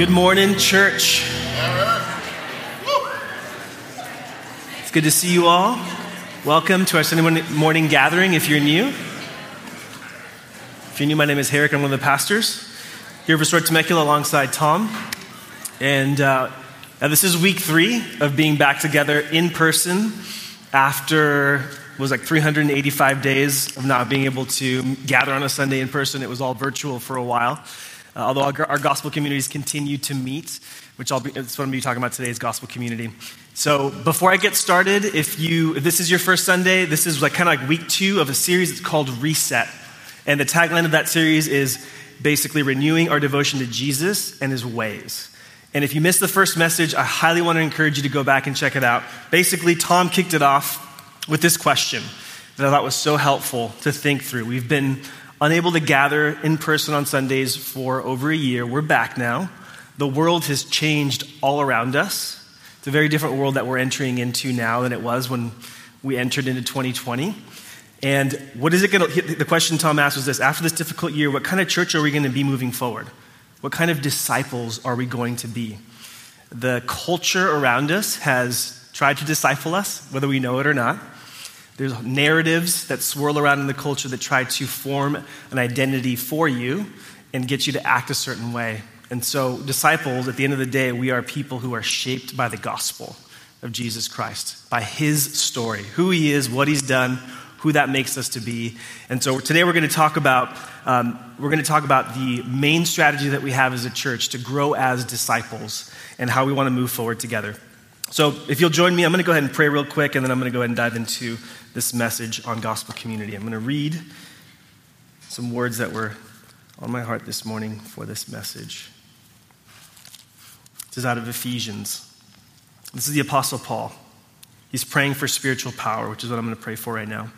Good morning, church. It's good to see you all. Welcome to our Sunday morning gathering if you're new. If you're new, my name is Herrick. I'm one of the pastors here for Restored Temecula alongside Tom. And uh, this is week three of being back together in person after was like 385 days of not being able to gather on a Sunday in person. It was all virtual for a while. Uh, although our, our, gospel communities continue to meet, which I'll be, that's what I'm going to be talking about today is gospel community. So before I get started, if you if this is your first Sunday, this is like kind of like week two of a series. It's called Reset, and the tagline of that series is basically renewing our devotion to Jesus and His ways. And if you missed the first message, I highly want to encourage you to go back and check it out. Basically, Tom kicked it off with this question that I thought was so helpful to think through. We've been unable to gather in person on Sundays for over a year. We're back now. The world has changed all around us. It's a very different world that we're entering into now than it was when we entered into 2020. And what is it going to, the question Tom asked was this after this difficult year, what kind of church are we going to be moving forward? What kind of disciples are we going to be? The culture around us has tried to disciple us, whether we know it or not. There's narratives that swirl around in the culture that try to form an identity for you and get you to act a certain way. And so, disciples, at the end of the day, we are people who are shaped by the gospel of Jesus Christ, by his story, who he is, what he's done, who that makes us to be. And so today we're going to talk about um, we're going to talk about the main strategy that we have as a church to grow as disciples and how we want to move forward together. So, if you'll join me, I'm going to go ahead and pray real quick, and then I'm going to go ahead and dive into this message on gospel community. I'm going to read some words that were on my heart this morning for this message. This is out of Ephesians. This is the Apostle Paul. He's praying for spiritual power, which is what I'm going to pray for right now.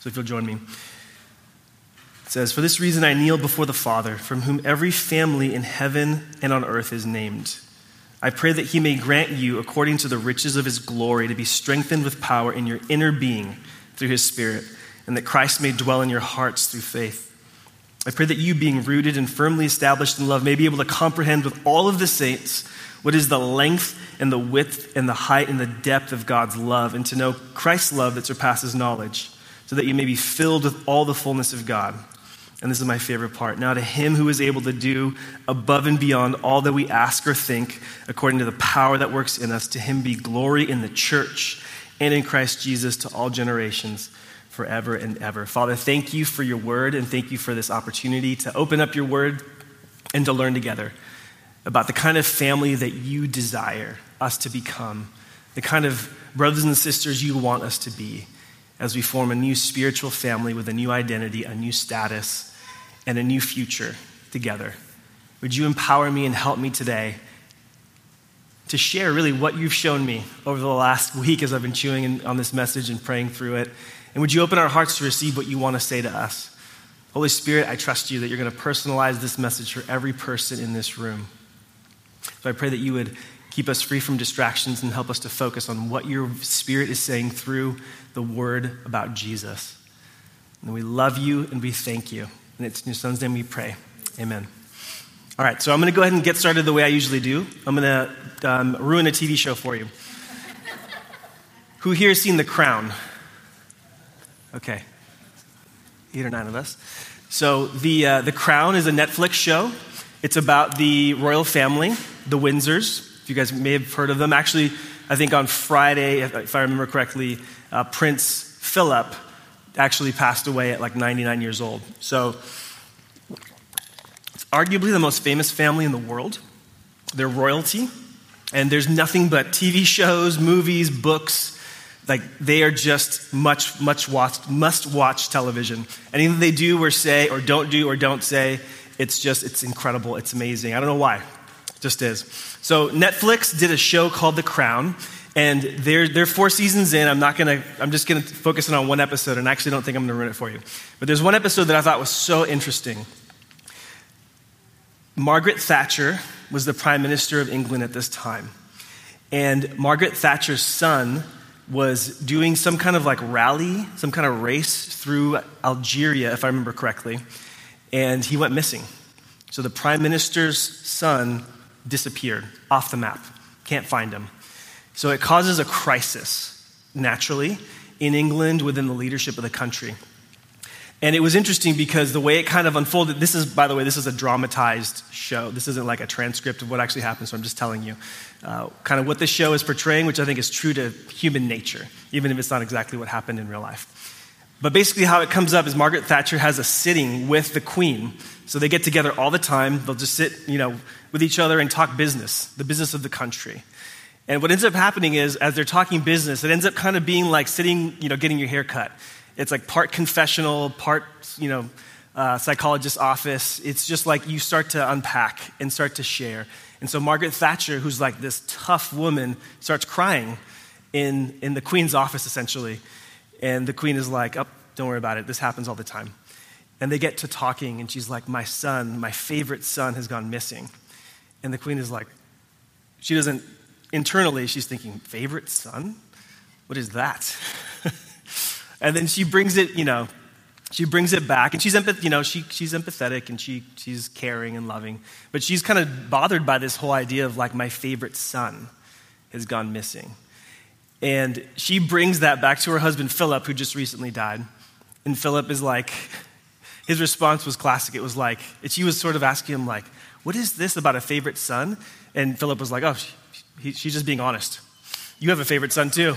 So, if you'll join me. It says, For this reason I kneel before the Father, from whom every family in heaven and on earth is named. I pray that he may grant you, according to the riches of his glory, to be strengthened with power in your inner being through his Spirit, and that Christ may dwell in your hearts through faith. I pray that you, being rooted and firmly established in love, may be able to comprehend with all of the saints what is the length and the width and the height and the depth of God's love, and to know Christ's love that surpasses knowledge, so that you may be filled with all the fullness of God. And this is my favorite part. Now, to him who is able to do above and beyond all that we ask or think, according to the power that works in us, to him be glory in the church and in Christ Jesus to all generations, forever and ever. Father, thank you for your word and thank you for this opportunity to open up your word and to learn together about the kind of family that you desire us to become, the kind of brothers and sisters you want us to be as we form a new spiritual family with a new identity, a new status and a new future together. Would you empower me and help me today to share really what you've shown me over the last week as I've been chewing on this message and praying through it? And would you open our hearts to receive what you want to say to us? Holy Spirit, I trust you that you're going to personalize this message for every person in this room. So I pray that you would keep us free from distractions and help us to focus on what your Spirit is saying through the word about Jesus. And we love you and we thank you. And it's in your son's name we pray. Amen. All right, so I'm going to go ahead and get started the way I usually do. I'm going to um, ruin a TV show for you. Who here has seen The Crown? Okay, eight or nine of us. So, the, uh, the Crown is a Netflix show. It's about the royal family, the Windsors. You guys may have heard of them. Actually, I think on Friday, if I remember correctly, uh, Prince Philip actually passed away at like 99 years old. So arguably the most famous family in the world. They're royalty, and there's nothing but TV shows, movies, books. Like they are just much, much watched, must watch television. Anything they do or say or don't do or don't say, it's just, it's incredible. It's amazing. I don't know why. It just is. So Netflix did a show called The Crown, and they're, they're four seasons in. I'm not gonna, I'm just gonna focus in on one episode, and I actually don't think I'm gonna ruin it for you. But there's one episode that I thought was so interesting. Margaret Thatcher was the Prime Minister of England at this time. And Margaret Thatcher's son was doing some kind of like rally, some kind of race through Algeria, if I remember correctly. And he went missing. So the prime minister's son disappeared off the map. Can't find him. So it causes a crisis, naturally, in England within the leadership of the country. And it was interesting because the way it kind of unfolded, this is, by the way, this is a dramatized show. This isn't like a transcript of what actually happened, so I'm just telling you uh, kind of what this show is portraying, which I think is true to human nature, even if it's not exactly what happened in real life. But basically, how it comes up is Margaret Thatcher has a sitting with the Queen. So they get together all the time. They'll just sit, you know, with each other and talk business, the business of the country. And what ends up happening is, as they're talking business, it ends up kind of being like sitting, you know, getting your hair cut. It's like part confessional, part, you know, uh, psychologist's office. It's just like you start to unpack and start to share. And so Margaret Thatcher, who's like this tough woman, starts crying in, in the Queen's office, essentially. And the Queen is like, oh, don't worry about it. This happens all the time. And they get to talking, and she's like, my son, my favorite son, has gone missing. And the Queen is like, she doesn't, internally, she's thinking, favorite son? What is that? And then she brings it, you know, she brings it back and she's empath- you know she, she's empathetic and she, she's caring and loving. But she's kind of bothered by this whole idea of like my favorite son has gone missing. And she brings that back to her husband philip who just recently died. And philip is like his response was classic. It was like she was sort of asking him like what is this about a favorite son? And philip was like oh she, he, she's just being honest. You have a favorite son too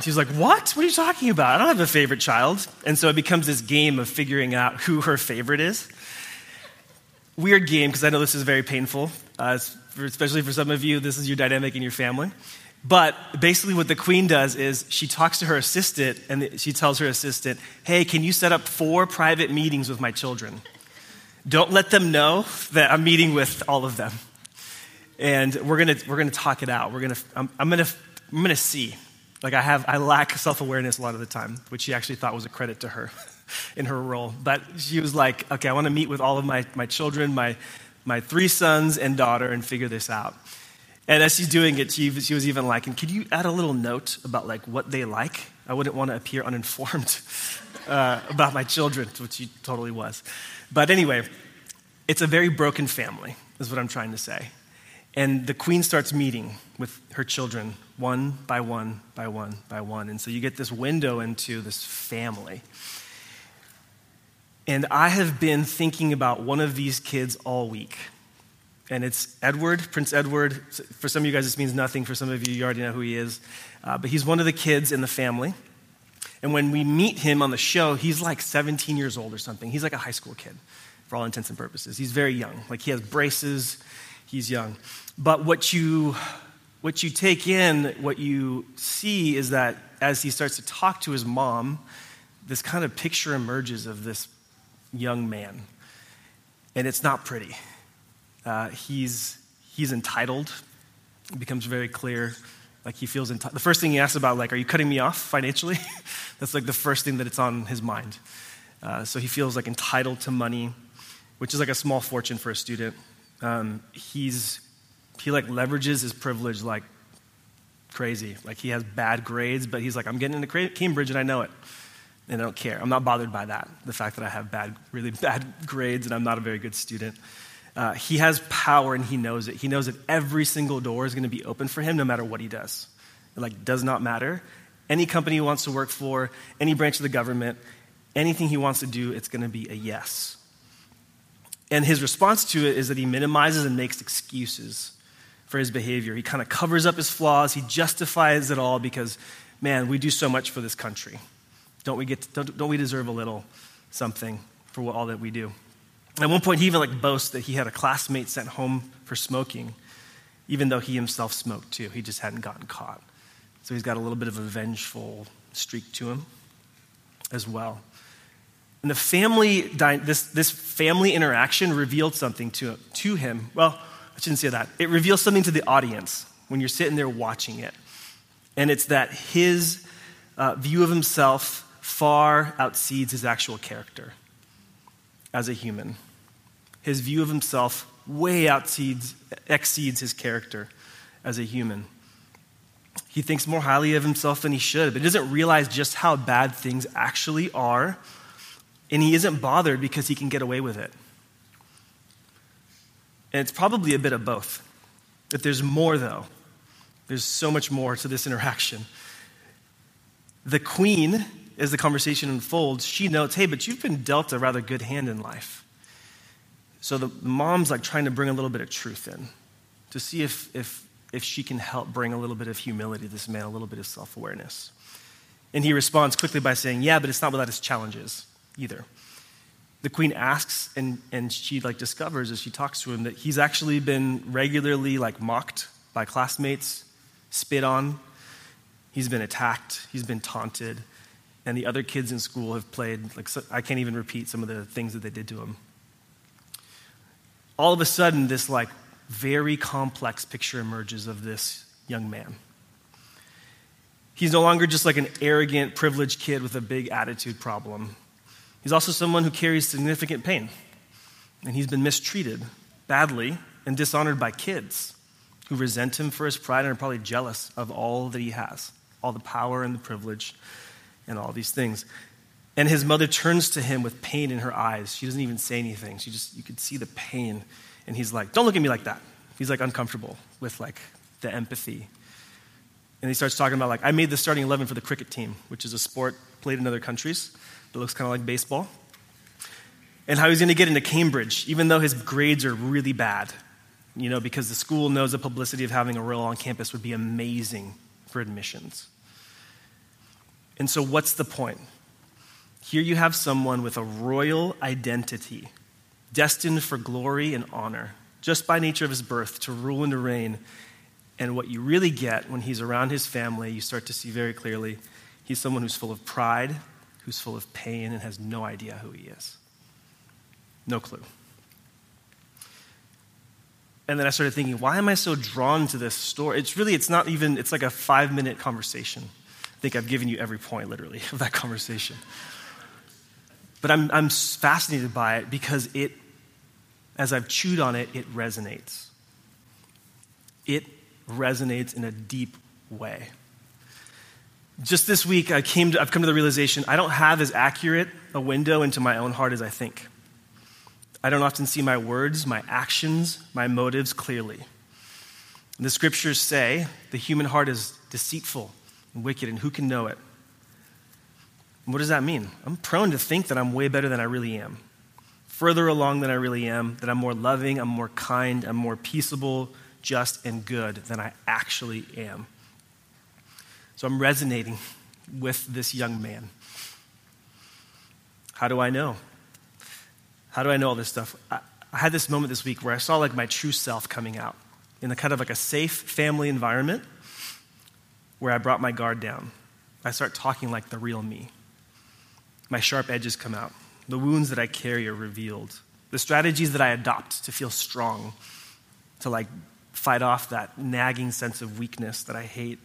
She's like, What? What are you talking about? I don't have a favorite child. And so it becomes this game of figuring out who her favorite is. Weird game, because I know this is very painful, uh, especially for some of you. This is your dynamic in your family. But basically, what the queen does is she talks to her assistant and she tells her assistant, Hey, can you set up four private meetings with my children? Don't let them know that I'm meeting with all of them. And we're gonna, we're gonna talk it out. We're gonna, I'm, I'm gonna, I'm gonna see like I have, I lack self awareness a lot of the time, which she actually thought was a credit to her in her role. But she was like, okay, I want to meet with all of my, my children, my, my three sons and daughter, and figure this out. And as she's doing it, she, she was even like, and could you add a little note about like what they like? I wouldn't want to appear uninformed uh, about my children, which she totally was. But anyway, it's a very broken family, is what I'm trying to say. And the queen starts meeting with her children one by one by one by one. And so you get this window into this family. And I have been thinking about one of these kids all week. And it's Edward, Prince Edward. For some of you guys, this means nothing. For some of you, you already know who he is. Uh, but he's one of the kids in the family. And when we meet him on the show, he's like 17 years old or something. He's like a high school kid for all intents and purposes. He's very young. Like he has braces, he's young. But what you, what you take in, what you see is that as he starts to talk to his mom, this kind of picture emerges of this young man. And it's not pretty. Uh, he's, he's entitled. It becomes very clear. Like he feels entitled. The first thing he asks about, like, are you cutting me off financially? That's like the first thing that it's on his mind. Uh, so he feels like entitled to money, which is like a small fortune for a student. Um, he's he like leverages his privilege like crazy. Like he has bad grades, but he's like, I'm getting into Cambridge and I know it. And I don't care. I'm not bothered by that, the fact that I have bad, really bad grades and I'm not a very good student. Uh, he has power and he knows it. He knows that every single door is going to be open for him no matter what he does. It like does not matter. Any company he wants to work for, any branch of the government, anything he wants to do, it's going to be a yes. And his response to it is that he minimizes and makes excuses for his behavior. He kind of covers up his flaws, he justifies it all because, man, we do so much for this country. Don't we, get to, don't, don't we deserve a little something for what, all that we do? At one point, he even like boasts that he had a classmate sent home for smoking, even though he himself smoked too. He just hadn't gotten caught. So he's got a little bit of a vengeful streak to him as well. And the family, this, this family interaction revealed something to, to him. Well, I shouldn't say that. It reveals something to the audience when you're sitting there watching it. And it's that his uh, view of himself far outseeds his actual character as a human. His view of himself way outseeds, exceeds his character as a human. He thinks more highly of himself than he should, but he doesn't realize just how bad things actually are. And he isn't bothered because he can get away with it. And it's probably a bit of both. But there's more, though. There's so much more to this interaction. The queen, as the conversation unfolds, she notes, hey, but you've been dealt a rather good hand in life. So the mom's like trying to bring a little bit of truth in to see if, if, if she can help bring a little bit of humility to this man, a little bit of self awareness. And he responds quickly by saying, Yeah, but it's not without its challenges either. The queen asks, and, and she like discovers as she talks to him that he's actually been regularly like mocked by classmates, spit on. He's been attacked. He's been taunted, and the other kids in school have played like I can't even repeat some of the things that they did to him. All of a sudden, this like very complex picture emerges of this young man. He's no longer just like an arrogant, privileged kid with a big attitude problem. He's also someone who carries significant pain. And he's been mistreated badly and dishonored by kids who resent him for his pride and are probably jealous of all that he has all the power and the privilege and all these things. And his mother turns to him with pain in her eyes. She doesn't even say anything. She just, you could see the pain. And he's like, Don't look at me like that. He's like uncomfortable with like the empathy. And he starts talking about like, I made the starting 11 for the cricket team, which is a sport played in other countries that looks kind of like baseball. And how he's going to get into Cambridge, even though his grades are really bad. You know, because the school knows the publicity of having a royal on campus would be amazing for admissions. And so, what's the point? Here you have someone with a royal identity, destined for glory and honor, just by nature of his birth, to rule and to reign. And what you really get when he's around his family, you start to see very clearly he's someone who's full of pride, who's full of pain, and has no idea who he is. No clue. And then I started thinking, why am I so drawn to this story? It's really, it's not even, it's like a five minute conversation. I think I've given you every point, literally, of that conversation. But I'm, I'm fascinated by it because it, as I've chewed on it, it resonates. It resonates in a deep way. Just this week, I came to, I've come to the realization I don't have as accurate a window into my own heart as I think. I don't often see my words, my actions, my motives clearly. The scriptures say the human heart is deceitful and wicked, and who can know it? what does that mean? I'm prone to think that I'm way better than I really am, further along than I really am, that I'm more loving, I'm more kind, I'm more peaceable, just, and good than I actually am. So I'm resonating with this young man. How do I know? How do I know all this stuff? I, I had this moment this week where I saw like my true self coming out in a kind of like a safe family environment where I brought my guard down. I start talking like the real me. My sharp edges come out. The wounds that I carry are revealed. The strategies that I adopt to feel strong, to like fight off that nagging sense of weakness that I hate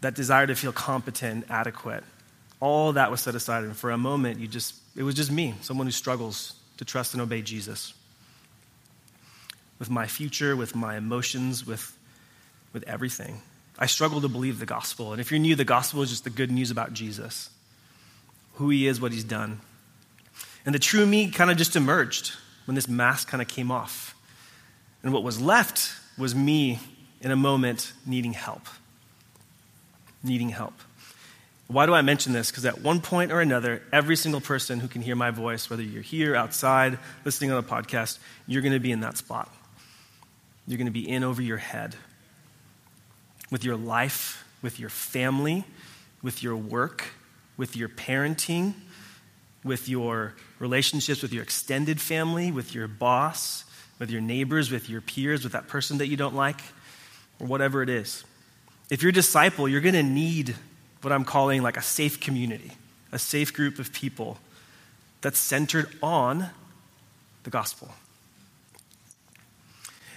that desire to feel competent, adequate, all that was set aside. And for a moment, you just, it was just me, someone who struggles to trust and obey Jesus. With my future, with my emotions, with, with everything. I struggle to believe the gospel. And if you're new, the gospel is just the good news about Jesus who he is, what he's done. And the true me kind of just emerged when this mask kind of came off. And what was left was me in a moment needing help needing help. Why do I mention this? Because at one point or another, every single person who can hear my voice, whether you're here, outside, listening on a podcast, you're going to be in that spot. You're going to be in over your head with your life, with your family, with your work, with your parenting, with your relationships with your extended family, with your boss, with your neighbors, with your peers, with that person that you don't like, or whatever it is. If you're a disciple, you're going to need what I'm calling like a safe community, a safe group of people that's centered on the gospel.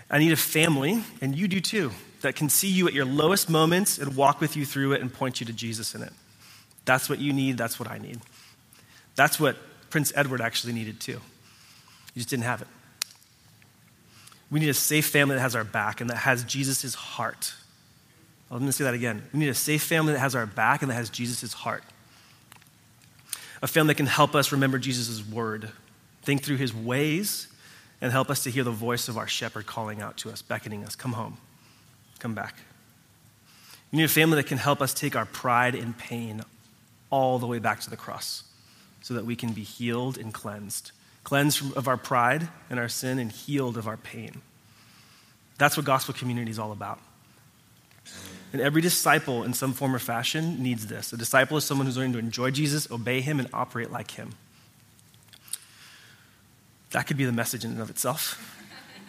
I need a family, and you do too, that can see you at your lowest moments and walk with you through it and point you to Jesus in it. That's what you need, that's what I need. That's what Prince Edward actually needed too. He just didn't have it. We need a safe family that has our back and that has Jesus' heart I'm going to say that again. We need a safe family that has our back and that has Jesus' heart. A family that can help us remember Jesus' word, think through his ways, and help us to hear the voice of our shepherd calling out to us, beckoning us, come home, come back. We need a family that can help us take our pride and pain all the way back to the cross so that we can be healed and cleansed. Cleansed of our pride and our sin and healed of our pain. That's what gospel community is all about. And every disciple, in some form or fashion, needs this. A disciple is someone who's learning to enjoy Jesus, obey him, and operate like him. That could be the message in and of itself.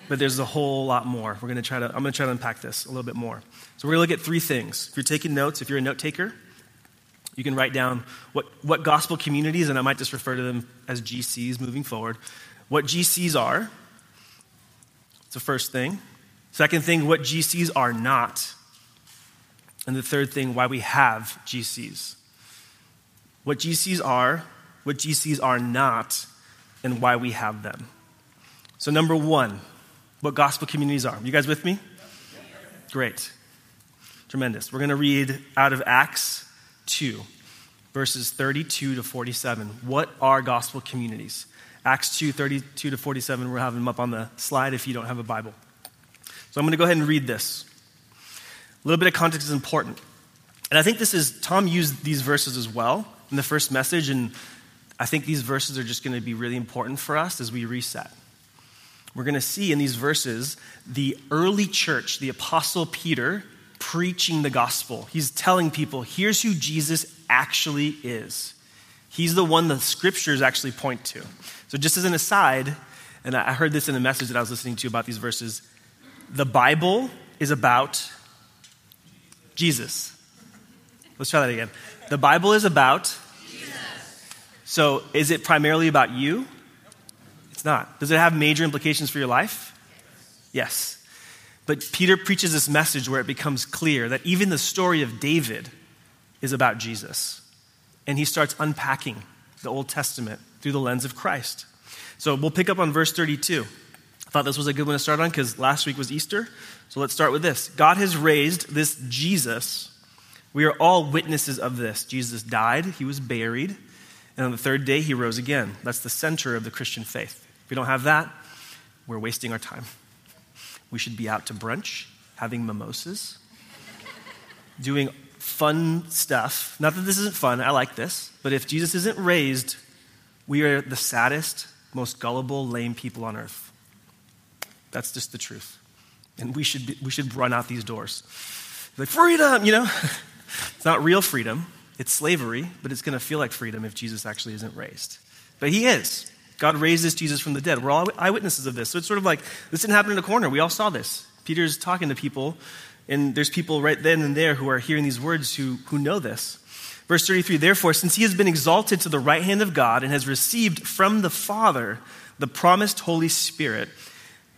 But there's a whole lot more. We're going to try to, I'm going to try to unpack this a little bit more. So we're going to look at three things. If you're taking notes, if you're a note taker, you can write down what, what gospel communities, and I might just refer to them as GCs moving forward, what GCs are. It's the first thing. Second thing, what GCs are not. And the third thing, why we have GCs. What GCs are, what GCs are not, and why we have them. So, number one, what gospel communities are. You guys with me? Great. Tremendous. We're going to read out of Acts 2, verses 32 to 47. What are gospel communities? Acts 2, 32 to 47. We're having them up on the slide if you don't have a Bible. So I'm going to go ahead and read this. A little bit of context is important. And I think this is, Tom used these verses as well in the first message, and I think these verses are just going to be really important for us as we reset. We're going to see in these verses the early church, the Apostle Peter, preaching the gospel. He's telling people, here's who Jesus actually is. He's the one the scriptures actually point to. So, just as an aside, and I heard this in a message that I was listening to about these verses, the Bible is about Jesus. Let's try that again. The Bible is about Jesus. So, is it primarily about you? It's not. Does it have major implications for your life? Yes. But Peter preaches this message where it becomes clear that even the story of David is about Jesus. And he starts unpacking the Old Testament through the lens of Christ. So we'll pick up on verse 32. I thought this was a good one to start on because last week was Easter. So let's start with this God has raised this Jesus. We are all witnesses of this. Jesus died, he was buried, and on the third day he rose again. That's the center of the Christian faith. If we don't have that, we're wasting our time. We should be out to brunch, having mimosas, doing fun stuff. Not that this isn't fun, I like this, but if Jesus isn't raised, we are the saddest, most gullible, lame people on earth. That's just the truth. And we should, be, we should run out these doors. Like, freedom, you know? it's not real freedom, it's slavery, but it's going to feel like freedom if Jesus actually isn't raised. But he is. God raises Jesus from the dead. We're all eyewitnesses of this. So it's sort of like this didn't happen in a corner. We all saw this. Peter's talking to people, and there's people right then and there who are hearing these words who, who know this. Verse 33 Therefore, since he has been exalted to the right hand of God and has received from the Father the promised Holy Spirit,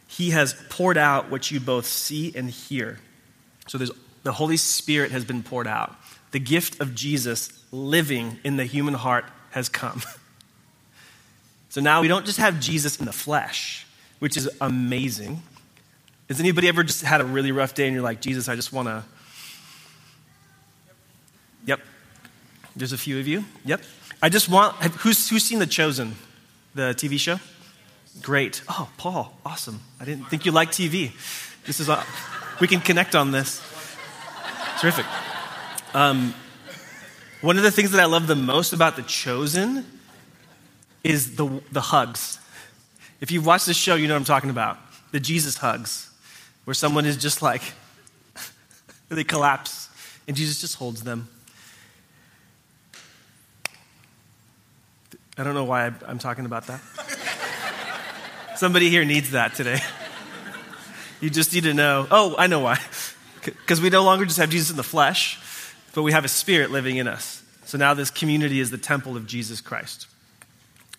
he has poured out what you both see and hear. So the Holy Spirit has been poured out. The gift of Jesus living in the human heart has come. So now we don't just have Jesus in the flesh, which is amazing. Has anybody ever just had a really rough day and you're like, Jesus, I just want to. Yep. There's a few of you. Yep. I just want. Who's, who's seen The Chosen, the TV show? Great. Oh, Paul, awesome. I didn't think you liked TV. This is, a, we can connect on this. Terrific. Um, one of the things that I love the most about The Chosen is the, the hugs. If you've watched this show, you know what I'm talking about. The Jesus hugs, where someone is just like, they collapse, and Jesus just holds them. I don't know why I'm talking about that. Somebody here needs that today. You just need to know. Oh, I know why. Because we no longer just have Jesus in the flesh, but we have a spirit living in us. So now this community is the temple of Jesus Christ.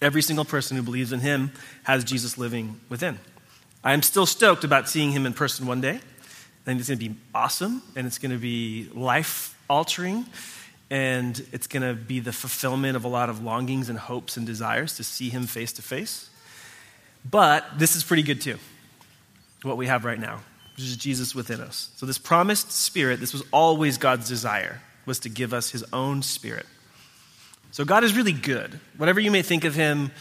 Every single person who believes in him has Jesus living within. I am still stoked about seeing him in person one day. I think it's going to be awesome, and it's going to be life altering, and it's going to be the fulfillment of a lot of longings and hopes and desires to see him face to face. But this is pretty good too, what we have right now, which is Jesus within us. So, this promised spirit, this was always God's desire, was to give us his own spirit. So God is really good. Whatever you may think of him,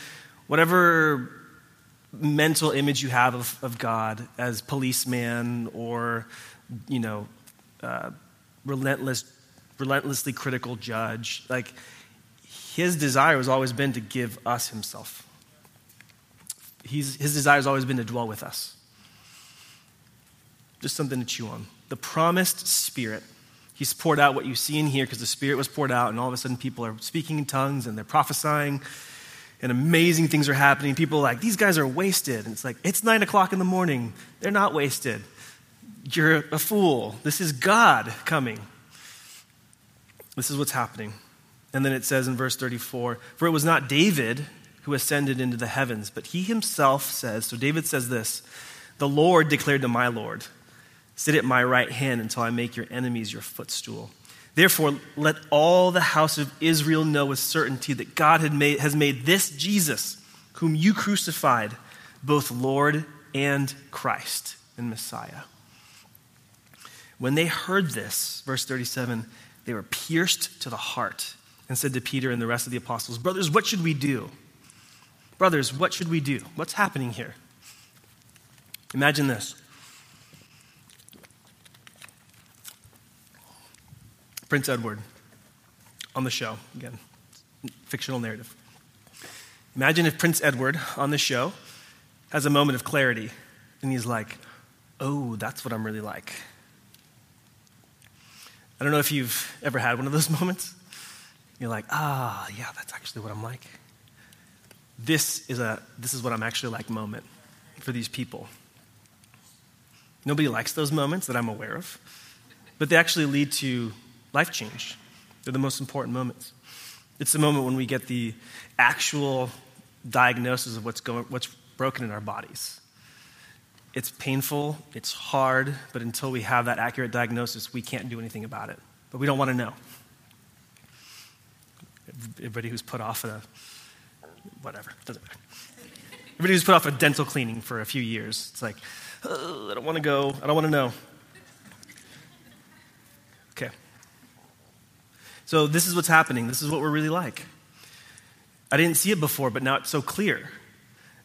whatever mental image you have of, of God as policeman or, you know, uh, relentless, relentlessly critical judge. Like, his desire has always been to give us himself. He's, his desire has always been to dwell with us. Just something to chew on. The promised Spirit. He's poured out what you see in here because the Spirit was poured out, and all of a sudden people are speaking in tongues and they're prophesying and amazing things are happening. People are like, these guys are wasted. And it's like, it's nine o'clock in the morning. They're not wasted. You're a fool. This is God coming. This is what's happening. And then it says in verse 34 For it was not David who ascended into the heavens, but he himself says, so David says this The Lord declared to my Lord, Sit at my right hand until I make your enemies your footstool. Therefore, let all the house of Israel know with certainty that God made, has made this Jesus, whom you crucified, both Lord and Christ and Messiah. When they heard this, verse 37, they were pierced to the heart and said to Peter and the rest of the apostles, Brothers, what should we do? Brothers, what should we do? What's happening here? Imagine this Prince Edward on the show. Again, fictional narrative. Imagine if Prince Edward on the show has a moment of clarity and he's like, oh, that's what I'm really like. I don't know if you've ever had one of those moments. You're like, ah, yeah, that's actually what I'm like. This is, a, this is what I'm actually like moment for these people. Nobody likes those moments that I'm aware of, but they actually lead to life change. They're the most important moments. It's the moment when we get the actual diagnosis of what's, going, what's broken in our bodies. It's painful, it's hard, but until we have that accurate diagnosis, we can't do anything about it. But we don't want to know. Everybody who's put off of a, whatever, doesn't matter. Everybody who's put off a dental cleaning for a few years, it's like, oh, I don't want to go, I don't want to know. Okay. So, this is what's happening. This is what we're really like. I didn't see it before, but now it's so clear.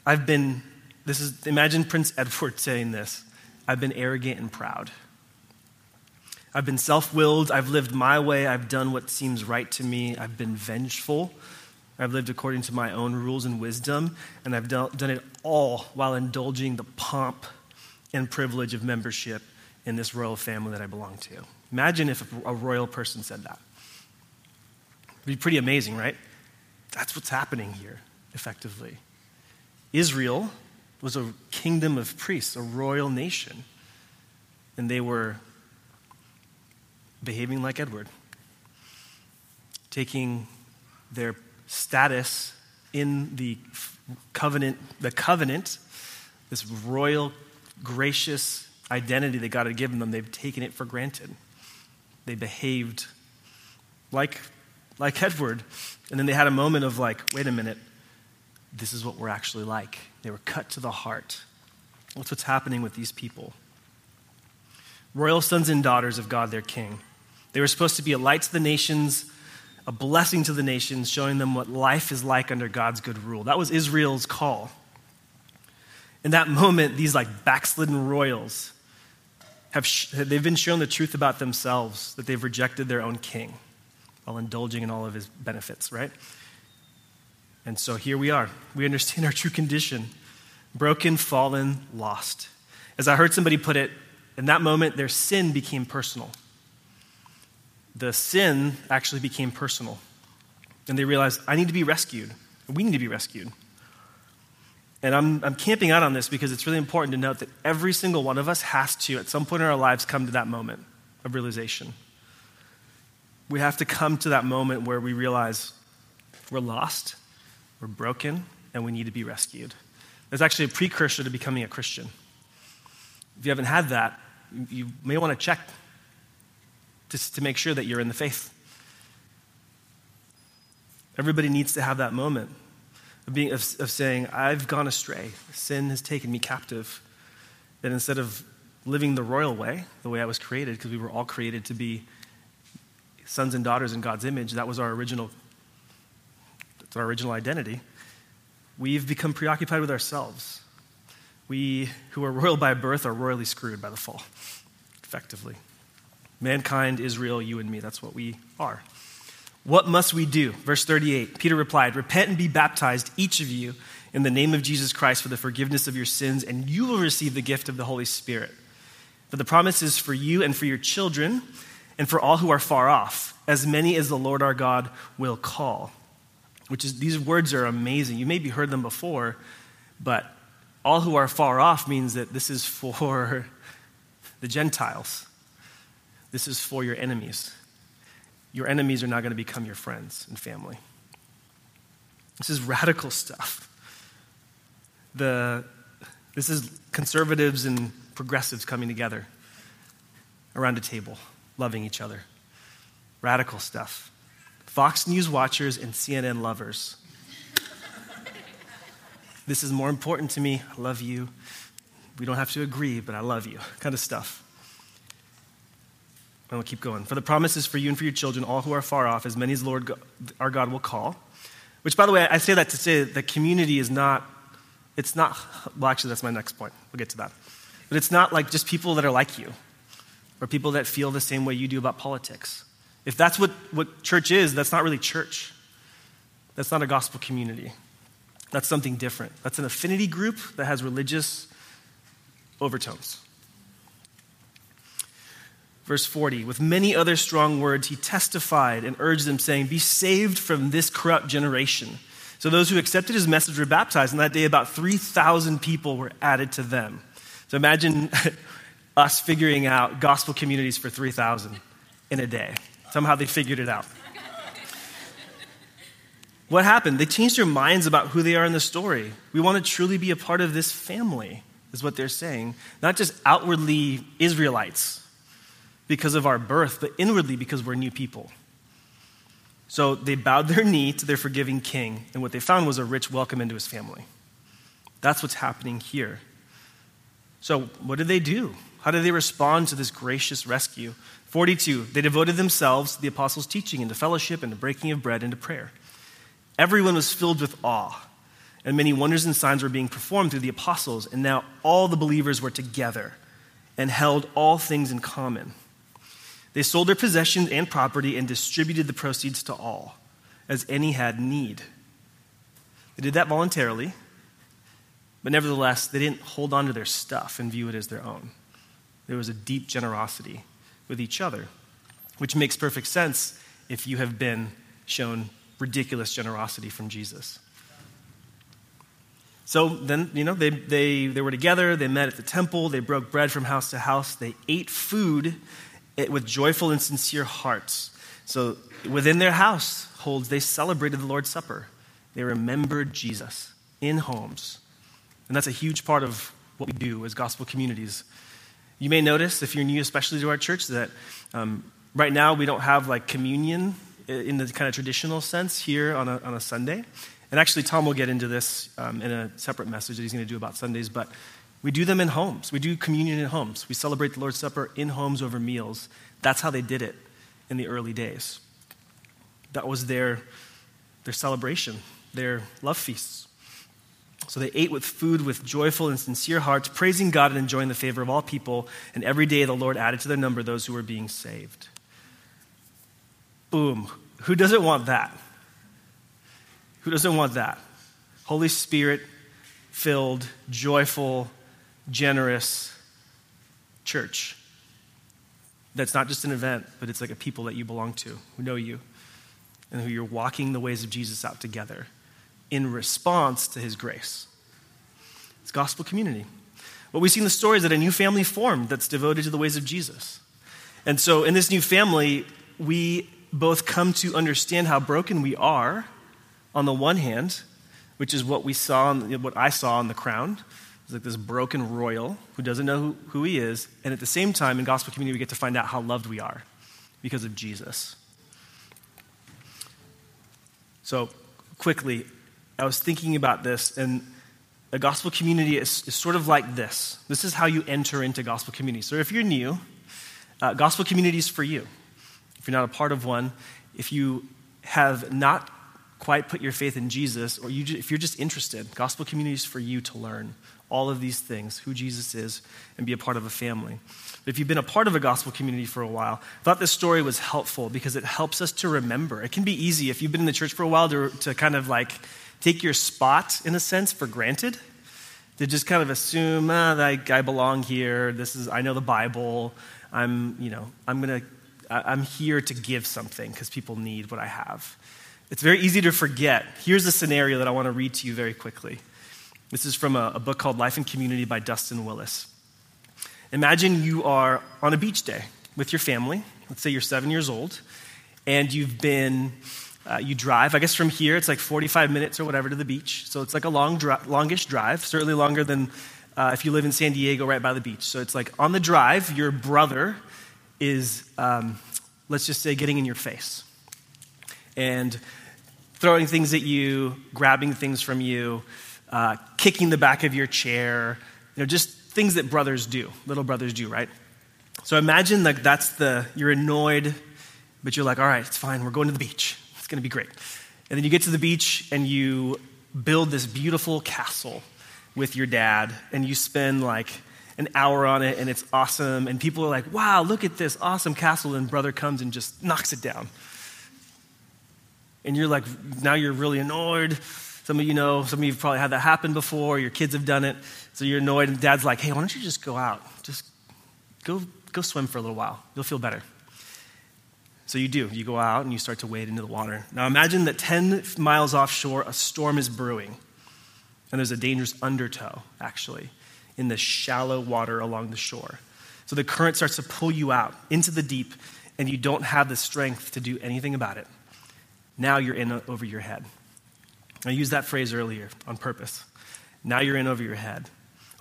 I've been, this is, imagine Prince Edward saying this I've been arrogant and proud. I've been self willed. I've lived my way. I've done what seems right to me. I've been vengeful. I've lived according to my own rules and wisdom. And I've done, it all while indulging the pomp and privilege of membership in this royal family that I belong to. Imagine if a royal person said that. It'd be pretty amazing, right? That's what's happening here, effectively. Israel was a kingdom of priests, a royal nation, and they were behaving like Edward, taking their status in the covenant, the covenant, this royal, gracious identity that God had given them, they've taken it for granted. They behaved like like Edward. And then they had a moment of like, wait a minute, this is what we're actually like. They were cut to the heart. That's what's happening with these people. Royal sons and daughters of God, their king. They were supposed to be a light to the nations, a blessing to the nations, showing them what life is like under God's good rule. That was Israel's call. In that moment, these like backslidden royals have sh- they've been shown the truth about themselves that they've rejected their own king while indulging in all of his benefits, right? And so here we are. We understand our true condition broken, fallen, lost. As I heard somebody put it, in that moment, their sin became personal. The sin actually became personal. And they realized, I need to be rescued. We need to be rescued. And I'm, I'm camping out on this because it's really important to note that every single one of us has to, at some point in our lives, come to that moment of realization we have to come to that moment where we realize we're lost, we're broken, and we need to be rescued. There's actually a precursor to becoming a Christian. If you haven't had that, you may want to check just to make sure that you're in the faith. Everybody needs to have that moment of, being, of, of saying, I've gone astray. Sin has taken me captive. That instead of living the royal way, the way I was created, because we were all created to be sons and daughters in God's image. That was our original, that's our original identity. We've become preoccupied with ourselves. We who are royal by birth are royally screwed by the fall, effectively. Mankind, Israel, you and me, that's what we are. What must we do? Verse 38 Peter replied, Repent and be baptized, each of you, in the name of Jesus Christ for the forgiveness of your sins, and you will receive the gift of the Holy Spirit. For the promise is for you and for your children, and for all who are far off, as many as the Lord our God will call. Which is, these words are amazing. You maybe heard them before, but all who are far off means that this is for the Gentiles. This is for your enemies. Your enemies are not going to become your friends and family. This is radical stuff. The, this is conservatives and progressives coming together around a table, loving each other. Radical stuff. Fox News watchers and CNN lovers. this is more important to me. I love you. We don't have to agree, but I love you. Kind of stuff. And we'll keep going. For the promise is for you and for your children, all who are far off, as many as Lord our God will call. Which, by the way, I say that to say that community is not, it's not, well, actually, that's my next point. We'll get to that. But it's not like just people that are like you or people that feel the same way you do about politics. If that's what, what church is, that's not really church. That's not a gospel community. That's something different. That's an affinity group that has religious overtones. Verse 40 With many other strong words, he testified and urged them, saying, Be saved from this corrupt generation. So those who accepted his message were baptized, and that day about 3,000 people were added to them. So imagine us figuring out gospel communities for 3,000 in a day. Somehow they figured it out. What happened? They changed their minds about who they are in the story. We want to truly be a part of this family, is what they're saying. Not just outwardly Israelites, because of our birth, but inwardly because we're new people. So they bowed their knee to their forgiving king, and what they found was a rich welcome into his family. That's what's happening here. So, what did they do? How did they respond to this gracious rescue? 42, they devoted themselves to the apostles' teaching and to fellowship and breaking of bread and to prayer. Everyone was filled with awe, and many wonders and signs were being performed through the apostles, and now all the believers were together and held all things in common. They sold their possessions and property and distributed the proceeds to all, as any had need. They did that voluntarily, but nevertheless, they didn't hold on to their stuff and view it as their own. There was a deep generosity with each other, which makes perfect sense if you have been shown ridiculous generosity from Jesus. So then, you know, they, they, they were together, they met at the temple, they broke bread from house to house, they ate food with joyful and sincere hearts. So within their households, they celebrated the Lord's Supper. They remembered Jesus in homes. And that's a huge part of what we do as gospel communities. You may notice, if you're new, especially to our church, that um, right now we don't have like communion in the kind of traditional sense here on a, on a Sunday. And actually, Tom will get into this um, in a separate message that he's going to do about Sundays. But we do them in homes. We do communion in homes. We celebrate the Lord's Supper in homes over meals. That's how they did it in the early days. That was their, their celebration, their love feasts. So they ate with food with joyful and sincere hearts, praising God and enjoying the favor of all people. And every day the Lord added to their number those who were being saved. Boom. Who doesn't want that? Who doesn't want that? Holy Spirit filled, joyful, generous church. That's not just an event, but it's like a people that you belong to, who know you, and who you're walking the ways of Jesus out together in response to his grace. It's gospel community. What we see in the story is that a new family formed that's devoted to the ways of Jesus. And so in this new family, we both come to understand how broken we are on the one hand, which is what we saw, what I saw on the crown, He's like this broken royal who doesn't know who, who he is. And at the same time, in gospel community, we get to find out how loved we are because of Jesus. So, quickly, I was thinking about this, and a gospel community is, is sort of like this. This is how you enter into gospel community. So, if you're new, uh, gospel community is for you. If you're not a part of one, if you have not quite put your faith in Jesus, or you, if you're just interested, gospel community is for you to learn all of these things, who Jesus is, and be a part of a family. But if you've been a part of a gospel community for a while, I thought this story was helpful because it helps us to remember. It can be easy if you've been in the church for a while to, to kind of like take your spot, in a sense, for granted. To just kind of assume, ah, I, I belong here. This is, I know the Bible. I'm, you know, I'm gonna, I'm here to give something because people need what I have. It's very easy to forget. Here's a scenario that I want to read to you very quickly. This is from a, a book called Life in Community by Dustin Willis. Imagine you are on a beach day with your family. Let's say you're seven years old, and you've been, uh, you drive, I guess from here, it's like 45 minutes or whatever to the beach. So it's like a long, dri- longish drive, certainly longer than uh, if you live in San Diego right by the beach. So it's like on the drive, your brother is, um, let's just say, getting in your face and throwing things at you, grabbing things from you uh, kicking the back of your chair, you know, just things that brothers do, little brothers do, right? So imagine like that's the, you're annoyed, but you're like, all right, it's fine, we're going to the beach. It's gonna be great. And then you get to the beach and you build this beautiful castle with your dad, and you spend like an hour on it, and it's awesome. And people are like, wow, look at this awesome castle. And brother comes and just knocks it down. And you're like, now you're really annoyed. Some of you know, some of you probably had that happen before. Your kids have done it. So you're annoyed, and dad's like, hey, why don't you just go out? Just go, go swim for a little while. You'll feel better. So you do. You go out and you start to wade into the water. Now imagine that 10 miles offshore, a storm is brewing. And there's a dangerous undertow, actually, in the shallow water along the shore. So the current starts to pull you out into the deep, and you don't have the strength to do anything about it. Now you're in over your head. I used that phrase earlier on purpose. Now you're in over your head.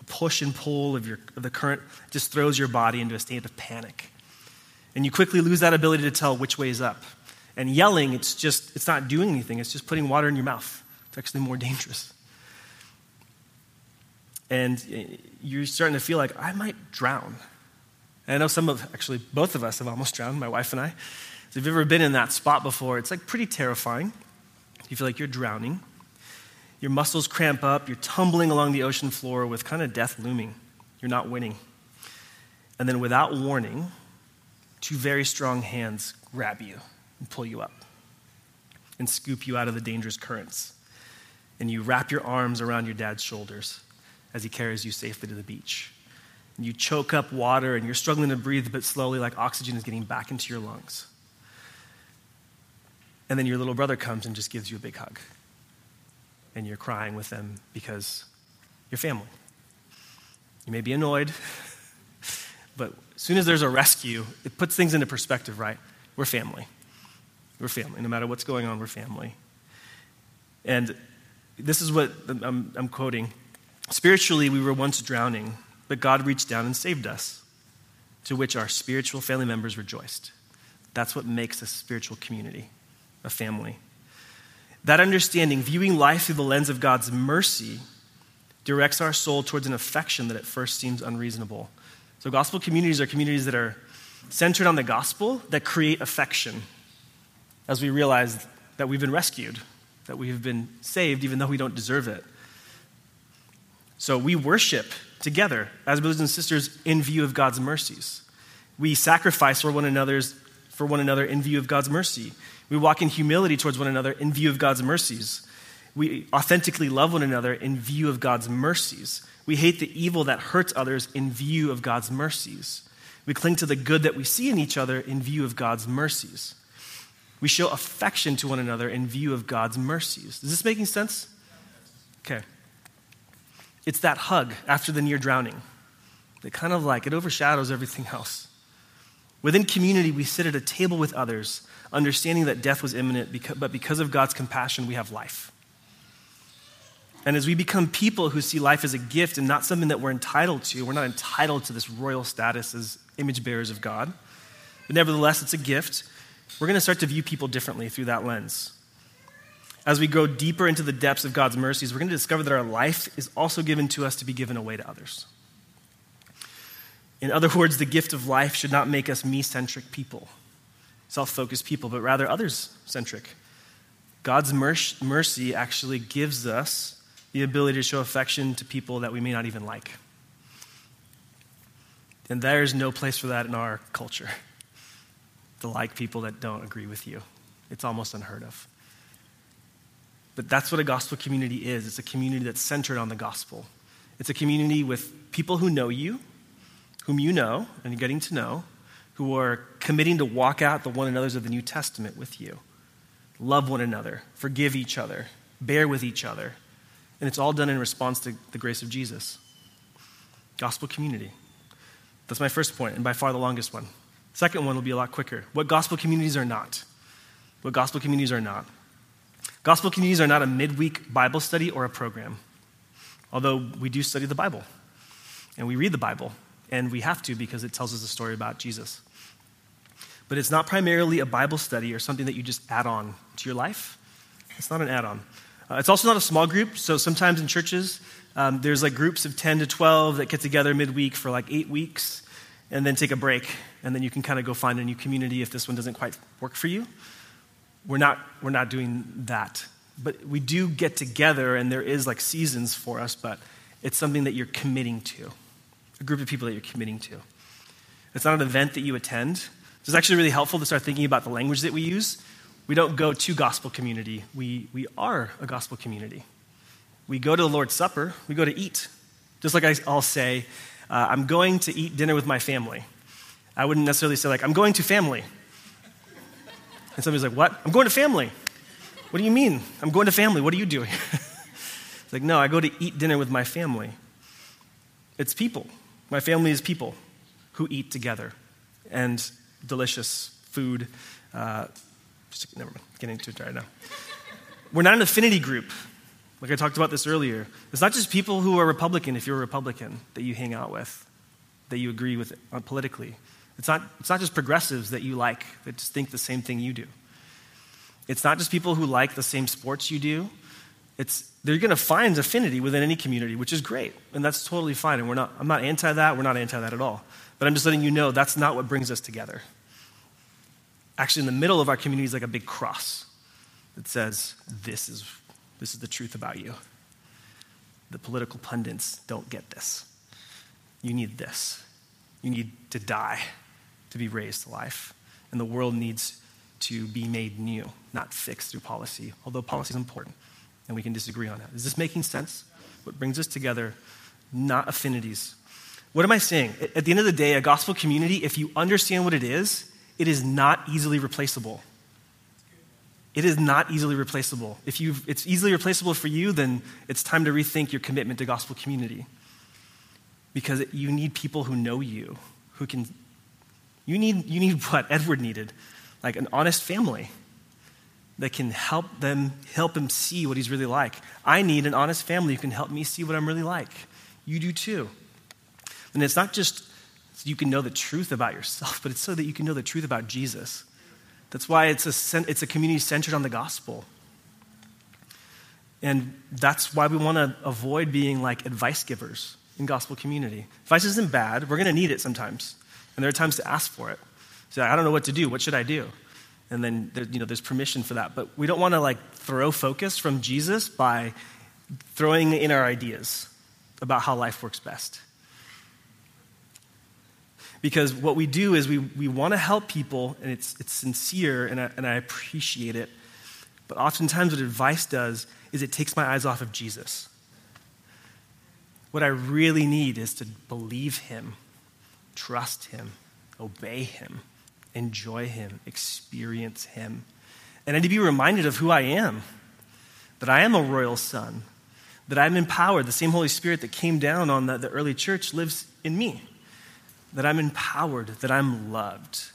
A push and pull of, your, of the current just throws your body into a state of panic. And you quickly lose that ability to tell which way is up. And yelling, it's just, it's not doing anything, it's just putting water in your mouth. It's actually more dangerous. And you're starting to feel like, I might drown. And I know some of, actually, both of us have almost drowned, my wife and I. So if you've ever been in that spot before, it's like pretty terrifying. You feel like you're drowning. Your muscles cramp up. You're tumbling along the ocean floor with kind of death looming. You're not winning. And then, without warning, two very strong hands grab you and pull you up and scoop you out of the dangerous currents. And you wrap your arms around your dad's shoulders as he carries you safely to the beach. And you choke up water and you're struggling to breathe, but slowly, like oxygen is getting back into your lungs. And then your little brother comes and just gives you a big hug and you're crying with them because you're family. You may be annoyed, but as soon as there's a rescue, it puts things into perspective, right? We're family. We're family. No matter what's going on, we're family. And this is what I'm, I'm quoting. Spiritually, we were once drowning, but God reached down and saved us, to which our spiritual family members rejoiced. That's what makes a spiritual community, a family. That understanding, viewing life through the lens of God's mercy, directs our soul towards an affection that at first seems unreasonable. So, gospel communities are communities that are centered on the gospel that create affection as we realize that we've been rescued, that we have been saved, even though we don't deserve it. So, we worship together as brothers and sisters in view of God's mercies. We sacrifice for one another's for one another in view of God's mercy. We walk in humility towards one another in view of God's mercies. We authentically love one another in view of God's mercies. We hate the evil that hurts others in view of God's mercies. We cling to the good that we see in each other in view of God's mercies. We show affection to one another in view of God's mercies. Is this making sense? Okay. It's that hug after the near drowning that kind of like it overshadows everything else. Within community, we sit at a table with others understanding that death was imminent, but because of God's compassion, we have life. And as we become people who see life as a gift and not something that we're entitled to, we're not entitled to this royal status as image bearers of God, but nevertheless, it's a gift. We're going to start to view people differently through that lens. As we go deeper into the depths of God's mercies, we're going to discover that our life is also given to us to be given away to others. In other words, the gift of life should not make us me centric people self focused people, but rather others centric. God's mercy actually gives us the ability to show affection to people that we may not even like. And there's no place for that in our culture to like people that don't agree with you. It's almost unheard of. But that's what a gospel community is it's a community that's centered on the gospel. It's a community with people who know you, whom you know and you're getting to know, who are committing to walk out the one another's of the New Testament with you. Love one another, forgive each other, bear with each other. And it's all done in response to the grace of Jesus. Gospel community. That's my first point, and by far the longest one. Second one will be a lot quicker. What gospel communities are not. What gospel communities are not. Gospel communities are not a midweek Bible study or a program, although we do study the Bible and we read the Bible, and we have to because it tells us a story about Jesus. But it's not primarily a Bible study or something that you just add on to your life. It's not an add on. Uh, it's also not a small group, so sometimes in churches, um, there's like groups of 10 to 12 that get together midweek for like eight weeks and then take a break, and then you can kind of go find a new community if this one doesn't quite work for you. We're not, we're not doing that. But we do get together, and there is like seasons for us, but it's something that you're committing to, a group of people that you're committing to. It's not an event that you attend. It's actually really helpful to start thinking about the language that we use. We don't go to gospel community, we, we are a gospel community. We go to the Lord's Supper, we go to eat. Just like I'll say, uh, I'm going to eat dinner with my family. I wouldn't necessarily say, like, I'm going to family. And somebody's like, What? I'm going to family. What do you mean? I'm going to family. What are you doing? it's like, No, I go to eat dinner with my family. It's people. My family is people who eat together and delicious food. Uh, never mind, getting it right now. We're not an affinity group. Like I talked about this earlier. It's not just people who are Republican, if you're a Republican, that you hang out with, that you agree with uh, politically. It's not, it's not just progressives that you like, that just think the same thing you do. It's not just people who like the same sports you do. It's, they're going to find affinity within any community, which is great. And that's totally fine. And we're not, I'm not anti that. We're not anti that at all. But I'm just letting you know that's not what brings us together. Actually, in the middle of our community is like a big cross that says, this is, this is the truth about you. The political pundits don't get this. You need this. You need to die to be raised to life. And the world needs to be made new, not fixed through policy, although policy is important and we can disagree on that. Is this making sense? What brings us together, not affinities. What am I saying? At the end of the day, a gospel community, if you understand what it is, it is not easily replaceable. It is not easily replaceable. If you it's easily replaceable for you, then it's time to rethink your commitment to gospel community. Because you need people who know you, who can you need, you need what Edward needed like an honest family that can help them help him see what he's really like. I need an honest family who can help me see what I'm really like. You do too. And it's not just so you can know the truth about yourself, but it's so that you can know the truth about Jesus. That's why it's a, it's a community centered on the gospel. And that's why we want to avoid being like advice givers in gospel community. Advice isn't bad. We're going to need it sometimes. And there are times to ask for it. Say, I don't know what to do. What should I do? And then there, you know, there's permission for that. But we don't want to like throw focus from Jesus by throwing in our ideas about how life works best. Because what we do is we, we want to help people, and it's, it's sincere, and I, and I appreciate it. But oftentimes, what advice does is it takes my eyes off of Jesus. What I really need is to believe Him trust Him, obey Him, enjoy Him, experience Him. And I need to be reminded of who I am that I am a royal son, that I'm empowered. The same Holy Spirit that came down on the, the early church lives in me, that I'm empowered, that I'm loved.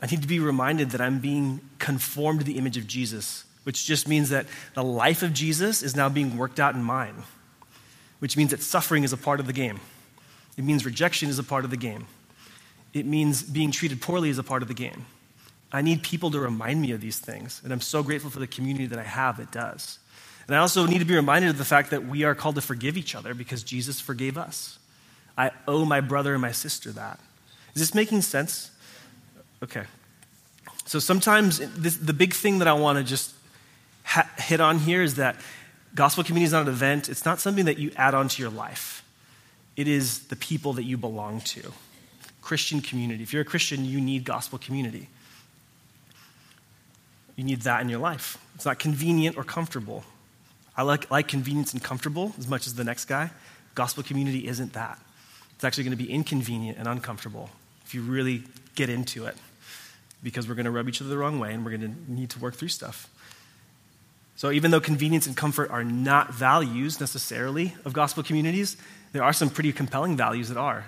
I need to be reminded that I'm being conformed to the image of Jesus, which just means that the life of Jesus is now being worked out in mine, which means that suffering is a part of the game. It means rejection is a part of the game. It means being treated poorly is a part of the game. I need people to remind me of these things, and I'm so grateful for the community that I have that does. And I also need to be reminded of the fact that we are called to forgive each other because Jesus forgave us. I owe my brother and my sister that. Is this making sense? Okay. So sometimes this, the big thing that I want to just ha- hit on here is that gospel community is not an event, it's not something that you add on to your life. It is the people that you belong to. Christian community. If you're a Christian, you need gospel community. You need that in your life. It's not convenient or comfortable. I like, like convenience and comfortable as much as the next guy. Gospel community isn't that. It's actually going to be inconvenient and uncomfortable if you really get into it because we're going to rub each other the wrong way and we're going to need to work through stuff. So, even though convenience and comfort are not values necessarily of gospel communities, there are some pretty compelling values that are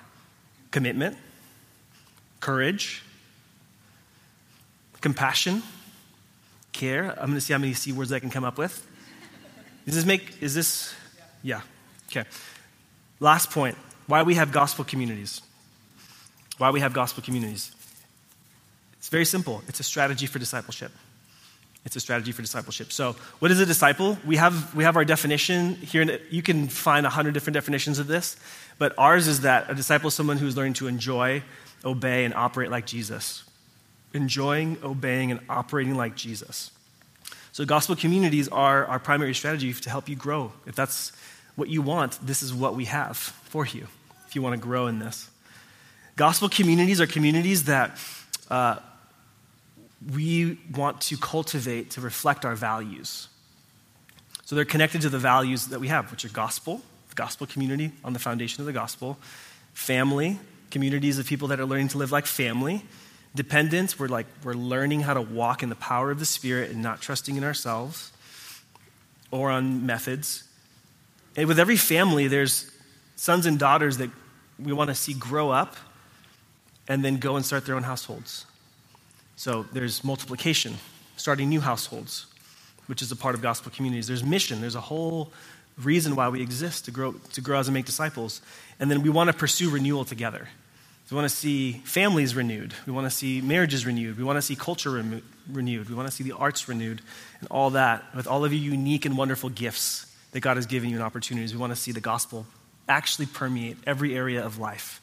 commitment, courage, compassion, care. I'm going to see how many C words I can come up with. Does this make, is this, yeah, okay. Last point why we have gospel communities. Why we have gospel communities. It's very simple it's a strategy for discipleship. It's a strategy for discipleship. So, what is a disciple? We have, we have our definition here. You can find a hundred different definitions of this, but ours is that a disciple is someone who's learning to enjoy, obey, and operate like Jesus. Enjoying, obeying, and operating like Jesus. So, gospel communities are our primary strategy to help you grow. If that's what you want, this is what we have for you if you want to grow in this. Gospel communities are communities that uh, we want to cultivate to reflect our values. So they're connected to the values that we have, which are gospel, the gospel community on the foundation of the gospel, family, communities of people that are learning to live like family, dependence, we're like we're learning how to walk in the power of the Spirit and not trusting in ourselves or on methods. And with every family, there's sons and daughters that we want to see grow up and then go and start their own households. So there's multiplication, starting new households, which is a part of gospel communities. There's mission, there's a whole reason why we exist to grow, to grow as and make disciples. And then we want to pursue renewal together. we want to see families renewed. We want to see marriages renewed. We want to see culture renewed. We want to see the arts renewed and all that with all of your unique and wonderful gifts that God has given you and opportunities. We want to see the gospel actually permeate every area of life.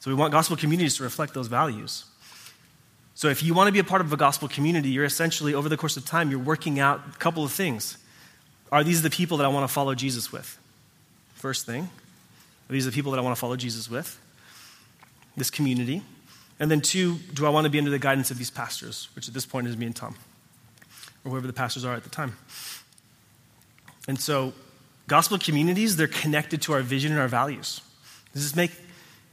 So we want gospel communities to reflect those values. So if you want to be a part of a gospel community, you're essentially, over the course of time, you're working out a couple of things. Are these the people that I want to follow Jesus with? First thing. Are these the people that I want to follow Jesus with? This community. And then two, do I want to be under the guidance of these pastors, which at this point is me and Tom, or whoever the pastors are at the time. And so, gospel communities, they're connected to our vision and our values. Does this make,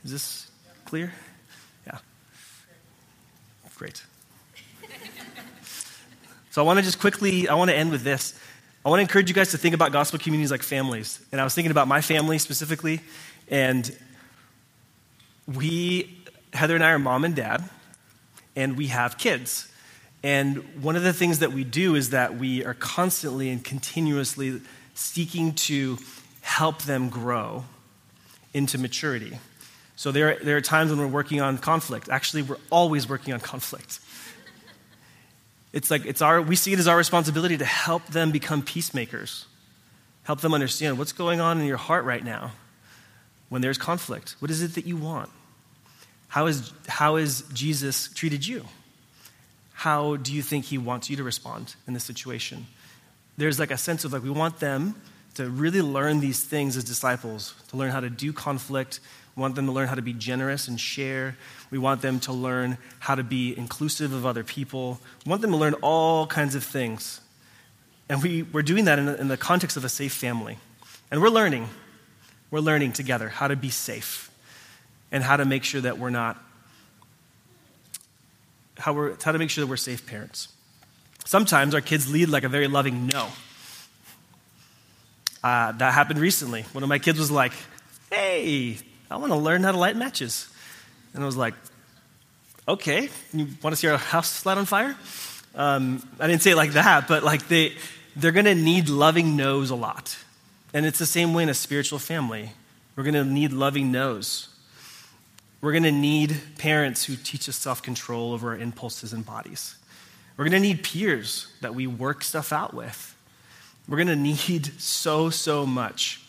is this clear? Great. so I want to just quickly, I want to end with this. I want to encourage you guys to think about gospel communities like families. And I was thinking about my family specifically, and we, Heather and I are mom and dad, and we have kids. And one of the things that we do is that we are constantly and continuously seeking to help them grow into maturity. So there, there are times when we're working on conflict. Actually, we're always working on conflict. It's like it's our, we see it as our responsibility to help them become peacemakers, help them understand what's going on in your heart right now when there's conflict. What is it that you want? How is, how is Jesus treated you? How do you think he wants you to respond in this situation? There's like a sense of like we want them to really learn these things as disciples, to learn how to do conflict, we want them to learn how to be generous and share. We want them to learn how to be inclusive of other people. We want them to learn all kinds of things. And we, we're doing that in, in the context of a safe family. And we're learning. We're learning together how to be safe and how to make sure that we're not, how, we're, how to make sure that we're safe parents. Sometimes our kids lead like a very loving no. Uh, that happened recently. One of my kids was like, hey, I want to learn how to light matches. And I was like, okay, you want to see our house light on fire? Um, I didn't say it like that, but like they, they're going to need loving no's a lot. And it's the same way in a spiritual family. We're going to need loving no's. We're going to need parents who teach us self control over our impulses and bodies. We're going to need peers that we work stuff out with. We're going to need so, so much.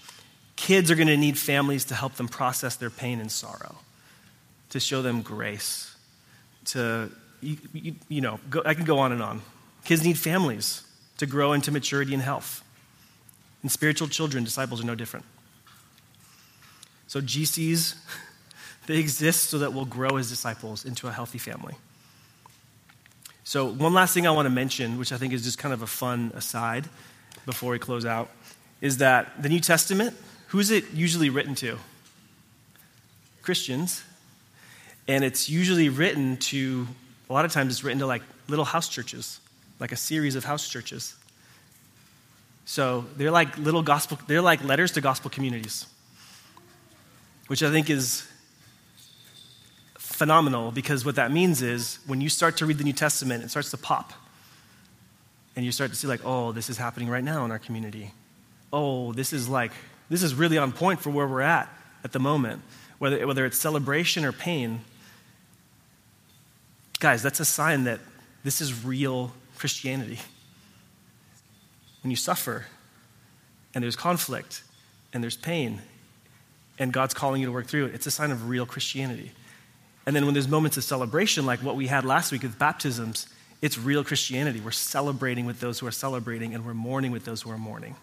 Kids are going to need families to help them process their pain and sorrow, to show them grace, to, you, you, you know, go, I can go on and on. Kids need families to grow into maturity and health. And spiritual children, disciples, are no different. So, GCs, they exist so that we'll grow as disciples into a healthy family. So, one last thing I want to mention, which I think is just kind of a fun aside before we close out, is that the New Testament, who is it usually written to? Christians. And it's usually written to, a lot of times, it's written to like little house churches, like a series of house churches. So they're like little gospel, they're like letters to gospel communities, which I think is phenomenal because what that means is when you start to read the New Testament, it starts to pop. And you start to see, like, oh, this is happening right now in our community. Oh, this is like, this is really on point for where we're at at the moment. Whether, whether it's celebration or pain, guys, that's a sign that this is real Christianity. When you suffer and there's conflict and there's pain and God's calling you to work through it, it's a sign of real Christianity. And then when there's moments of celebration, like what we had last week with baptisms, it's real Christianity. We're celebrating with those who are celebrating and we're mourning with those who are mourning.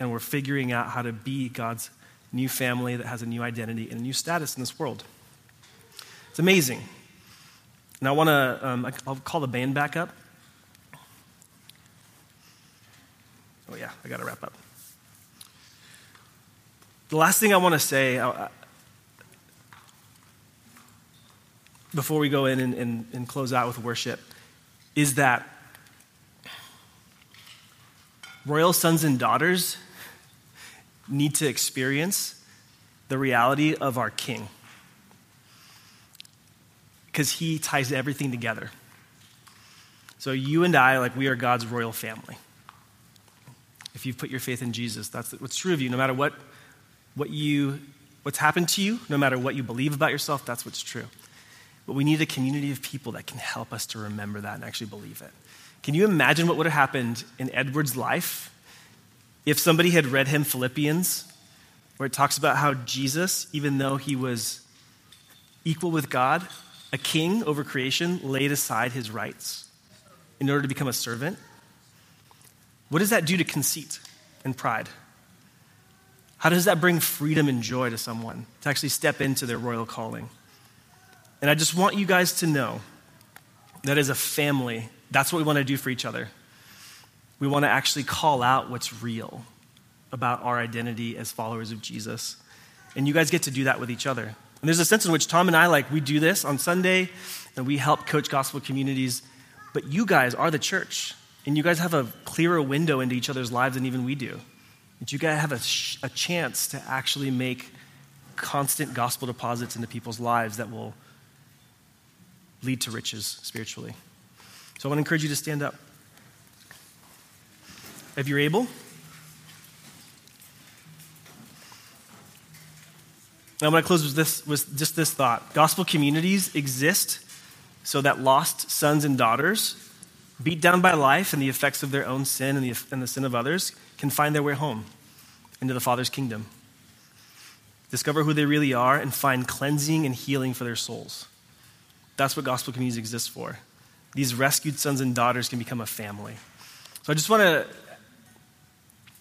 And we're figuring out how to be God's new family that has a new identity and a new status in this world. It's amazing. And I want to, um, I'll call the band back up. Oh, yeah, I got to wrap up. The last thing I want to say uh, before we go in and, and, and close out with worship is that royal sons and daughters need to experience the reality of our king because he ties everything together. So you and I, like we are God's royal family. If you've put your faith in Jesus, that's what's true of you. No matter what, what you, what's happened to you, no matter what you believe about yourself, that's what's true. But we need a community of people that can help us to remember that and actually believe it. Can you imagine what would have happened in Edward's life if somebody had read him Philippians, where it talks about how Jesus, even though he was equal with God, a king over creation laid aside his rights in order to become a servant. What does that do to conceit and pride? How does that bring freedom and joy to someone to actually step into their royal calling? And I just want you guys to know that as a family, that's what we want to do for each other. We want to actually call out what's real about our identity as followers of Jesus. And you guys get to do that with each other. And there's a sense in which Tom and I, like, we do this on Sunday and we help coach gospel communities, but you guys are the church. And you guys have a clearer window into each other's lives than even we do. That you guys have a, sh- a chance to actually make constant gospel deposits into people's lives that will lead to riches spiritually. So I want to encourage you to stand up. If you're able, I'm going to close with, this, with just this thought. Gospel communities exist so that lost sons and daughters, beat down by life and the effects of their own sin and the, and the sin of others, can find their way home into the Father's kingdom. Discover who they really are and find cleansing and healing for their souls. That's what gospel communities exist for. These rescued sons and daughters can become a family. So I just want to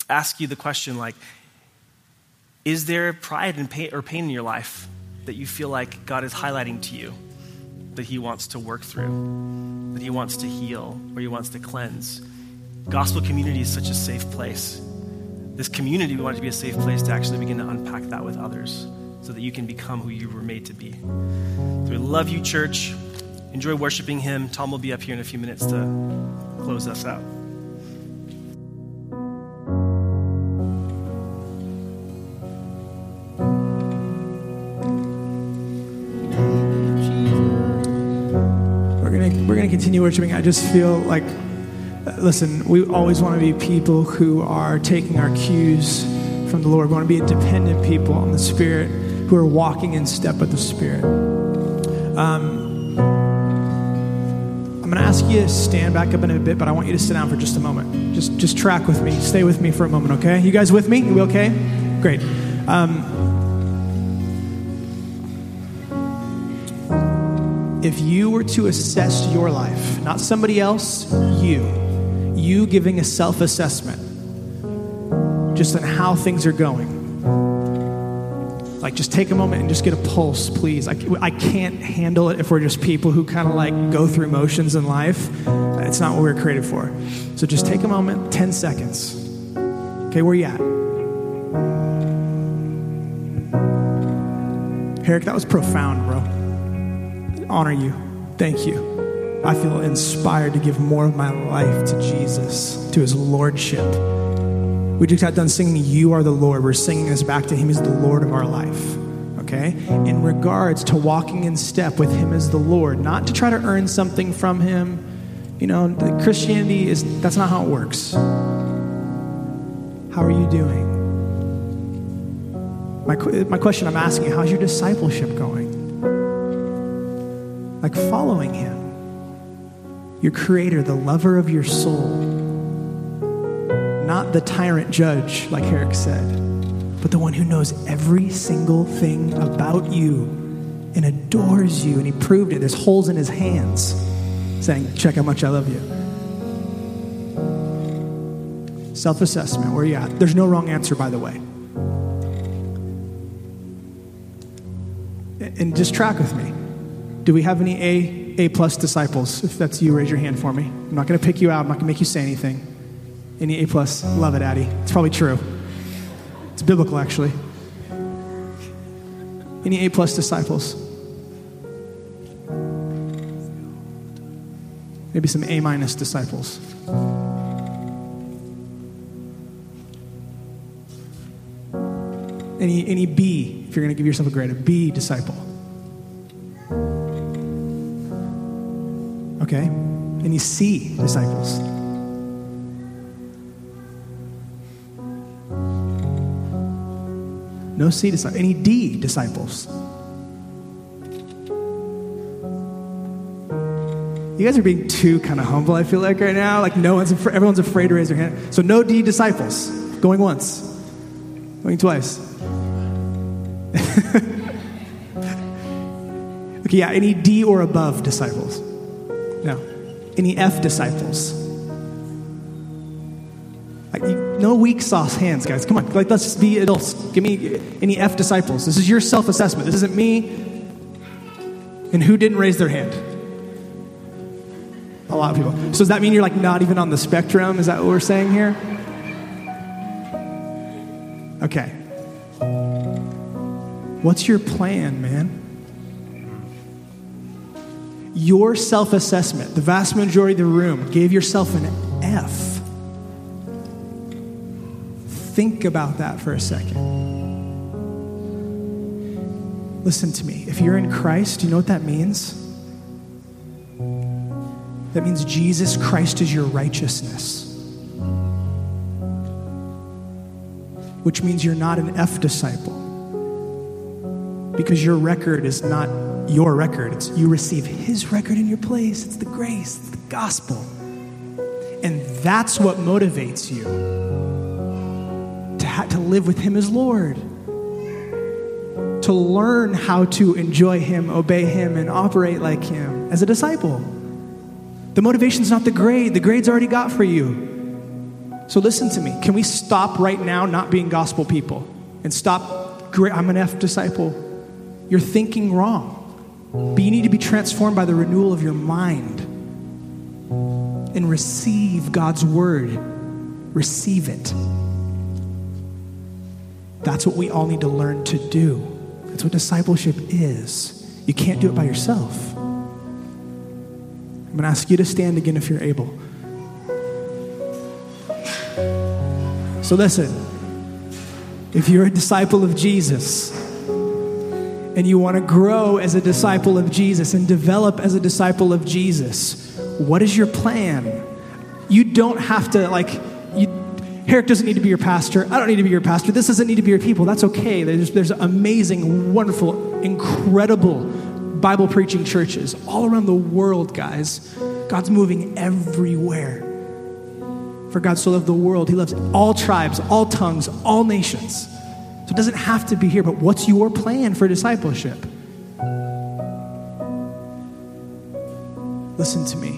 ask you the question like, is there pride and pain, or pain in your life that you feel like God is highlighting to you that He wants to work through, that He wants to heal, or He wants to cleanse? Gospel community is such a safe place. This community, we want it to be a safe place to actually begin to unpack that with others so that you can become who you were made to be. So we love you, church. Enjoy worshiping Him. Tom will be up here in a few minutes to close us out. Continue worshiping, I just feel like, uh, listen, we always want to be people who are taking our cues from the Lord. We want to be dependent people on the Spirit who are walking in step with the Spirit. Um, I'm going to ask you to stand back up in a bit, but I want you to sit down for just a moment. Just, just track with me. Stay with me for a moment, okay? You guys with me? You okay? Great. Um, if you were to assess your life, not somebody else, you, you giving a self assessment just on how things are going. Like, just take a moment and just get a pulse, please. I, I can't handle it if we're just people who kind of like go through motions in life. It's not what we are created for. So just take a moment, 10 seconds. Okay, where you at? Eric, that was profound, bro. Honor you. Thank you. I feel inspired to give more of my life to Jesus, to his lordship. We just got done singing, You Are the Lord. We're singing this back to him as the Lord of our life. Okay? In regards to walking in step with him as the Lord, not to try to earn something from him. You know, Christianity is, that's not how it works. How are you doing? My, my question I'm asking, you, how's your discipleship going? Like following Him, your Creator, the lover of your soul, not the tyrant judge, like Eric said, but the one who knows every single thing about you and adores you. And He proved it. There's holes in His hands saying, Check how much I love you. Self assessment, where are you at? There's no wrong answer, by the way. and just track with me. Do we have any A, A plus disciples? If that's you, raise your hand for me. I'm not going to pick you out. I'm not going to make you say anything. Any A plus? Love it, Addie. It's probably true. It's biblical, actually. Any A plus disciples? Maybe some A minus disciples. Any, any B, if you're going to give yourself a grade, a B disciple. C disciples. No C disciples. Any D disciples. You guys are being too kind of humble, I feel like, right now. Like, no one's, afraid, everyone's afraid to raise their hand. So, no D disciples. Going once, going twice. okay, yeah, any D or above disciples? Any F disciples? No weak sauce hands, guys. Come on, like let's just be adults. Give me any F disciples. This is your self-assessment. This isn't me. And who didn't raise their hand? A lot of people. So does that mean you're like not even on the spectrum? Is that what we're saying here? Okay. What's your plan, man? Your self assessment, the vast majority of the room gave yourself an F. Think about that for a second. Listen to me. If you're in Christ, you know what that means? That means Jesus Christ is your righteousness. Which means you're not an F disciple. Because your record is not your record, it's you receive His record in your place. It's the grace, it's the gospel. And that's what motivates you to, ha- to live with Him as Lord, to learn how to enjoy Him, obey Him, and operate like Him as a disciple. The motivation's not the grade, the grade's already got for you. So listen to me. Can we stop right now not being gospel people and stop, I'm an F disciple? You're thinking wrong. But you need to be transformed by the renewal of your mind and receive God's word. Receive it. That's what we all need to learn to do. That's what discipleship is. You can't do it by yourself. I'm going to ask you to stand again if you're able. So, listen if you're a disciple of Jesus, and you want to grow as a disciple of Jesus and develop as a disciple of Jesus, what is your plan? You don't have to, like, you, Herrick doesn't need to be your pastor. I don't need to be your pastor. This doesn't need to be your people. That's okay. There's, there's amazing, wonderful, incredible Bible preaching churches all around the world, guys. God's moving everywhere. For God so loved the world, He loves all tribes, all tongues, all nations. So it doesn't have to be here, but what's your plan for discipleship? Listen to me.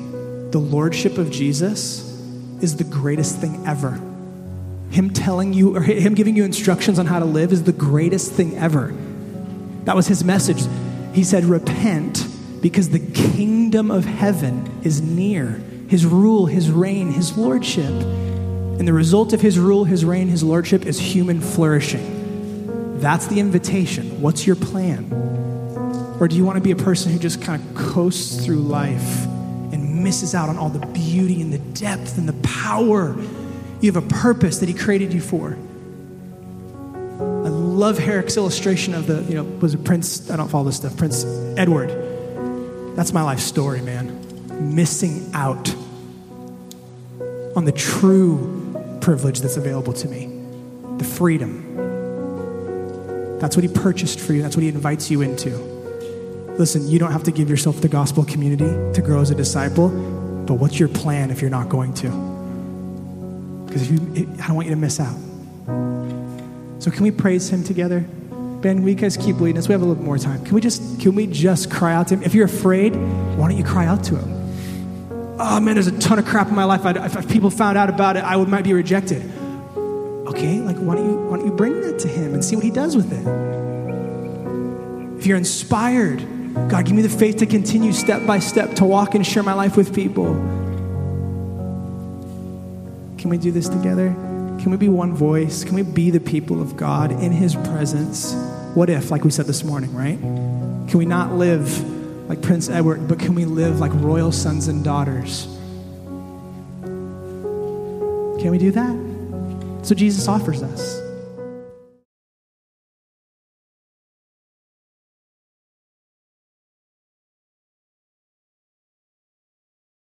The lordship of Jesus is the greatest thing ever. Him telling you, or Him giving you instructions on how to live is the greatest thing ever. That was His message. He said, Repent because the kingdom of heaven is near. His rule, His reign, His lordship. And the result of His rule, His reign, His lordship is human flourishing. That's the invitation. What's your plan? Or do you want to be a person who just kind of coasts through life and misses out on all the beauty and the depth and the power? You have a purpose that He created you for. I love Herrick's illustration of the, you know, was it Prince? I don't follow this stuff. Prince Edward. That's my life story, man. Missing out on the true privilege that's available to me, the freedom. That's what He purchased for you, that's what He invites you into. Listen, you don't have to give yourself the gospel community to grow as a disciple, but what's your plan if you're not going to? Because if you, I don't want you to miss out. So can we praise him together? Ben, we guys keep leading us. We have a little more time. Can we just can we just cry out to him? If you're afraid, why don't you cry out to him? Oh man, there's a ton of crap in my life. I, if people found out about it, I would might be rejected. Okay, like why don't you why don't you bring that to him and see what he does with it? If you're inspired God, give me the faith to continue step by step to walk and share my life with people. Can we do this together? Can we be one voice? Can we be the people of God in His presence? What if, like we said this morning, right? Can we not live like Prince Edward, but can we live like royal sons and daughters? Can we do that? So Jesus offers us.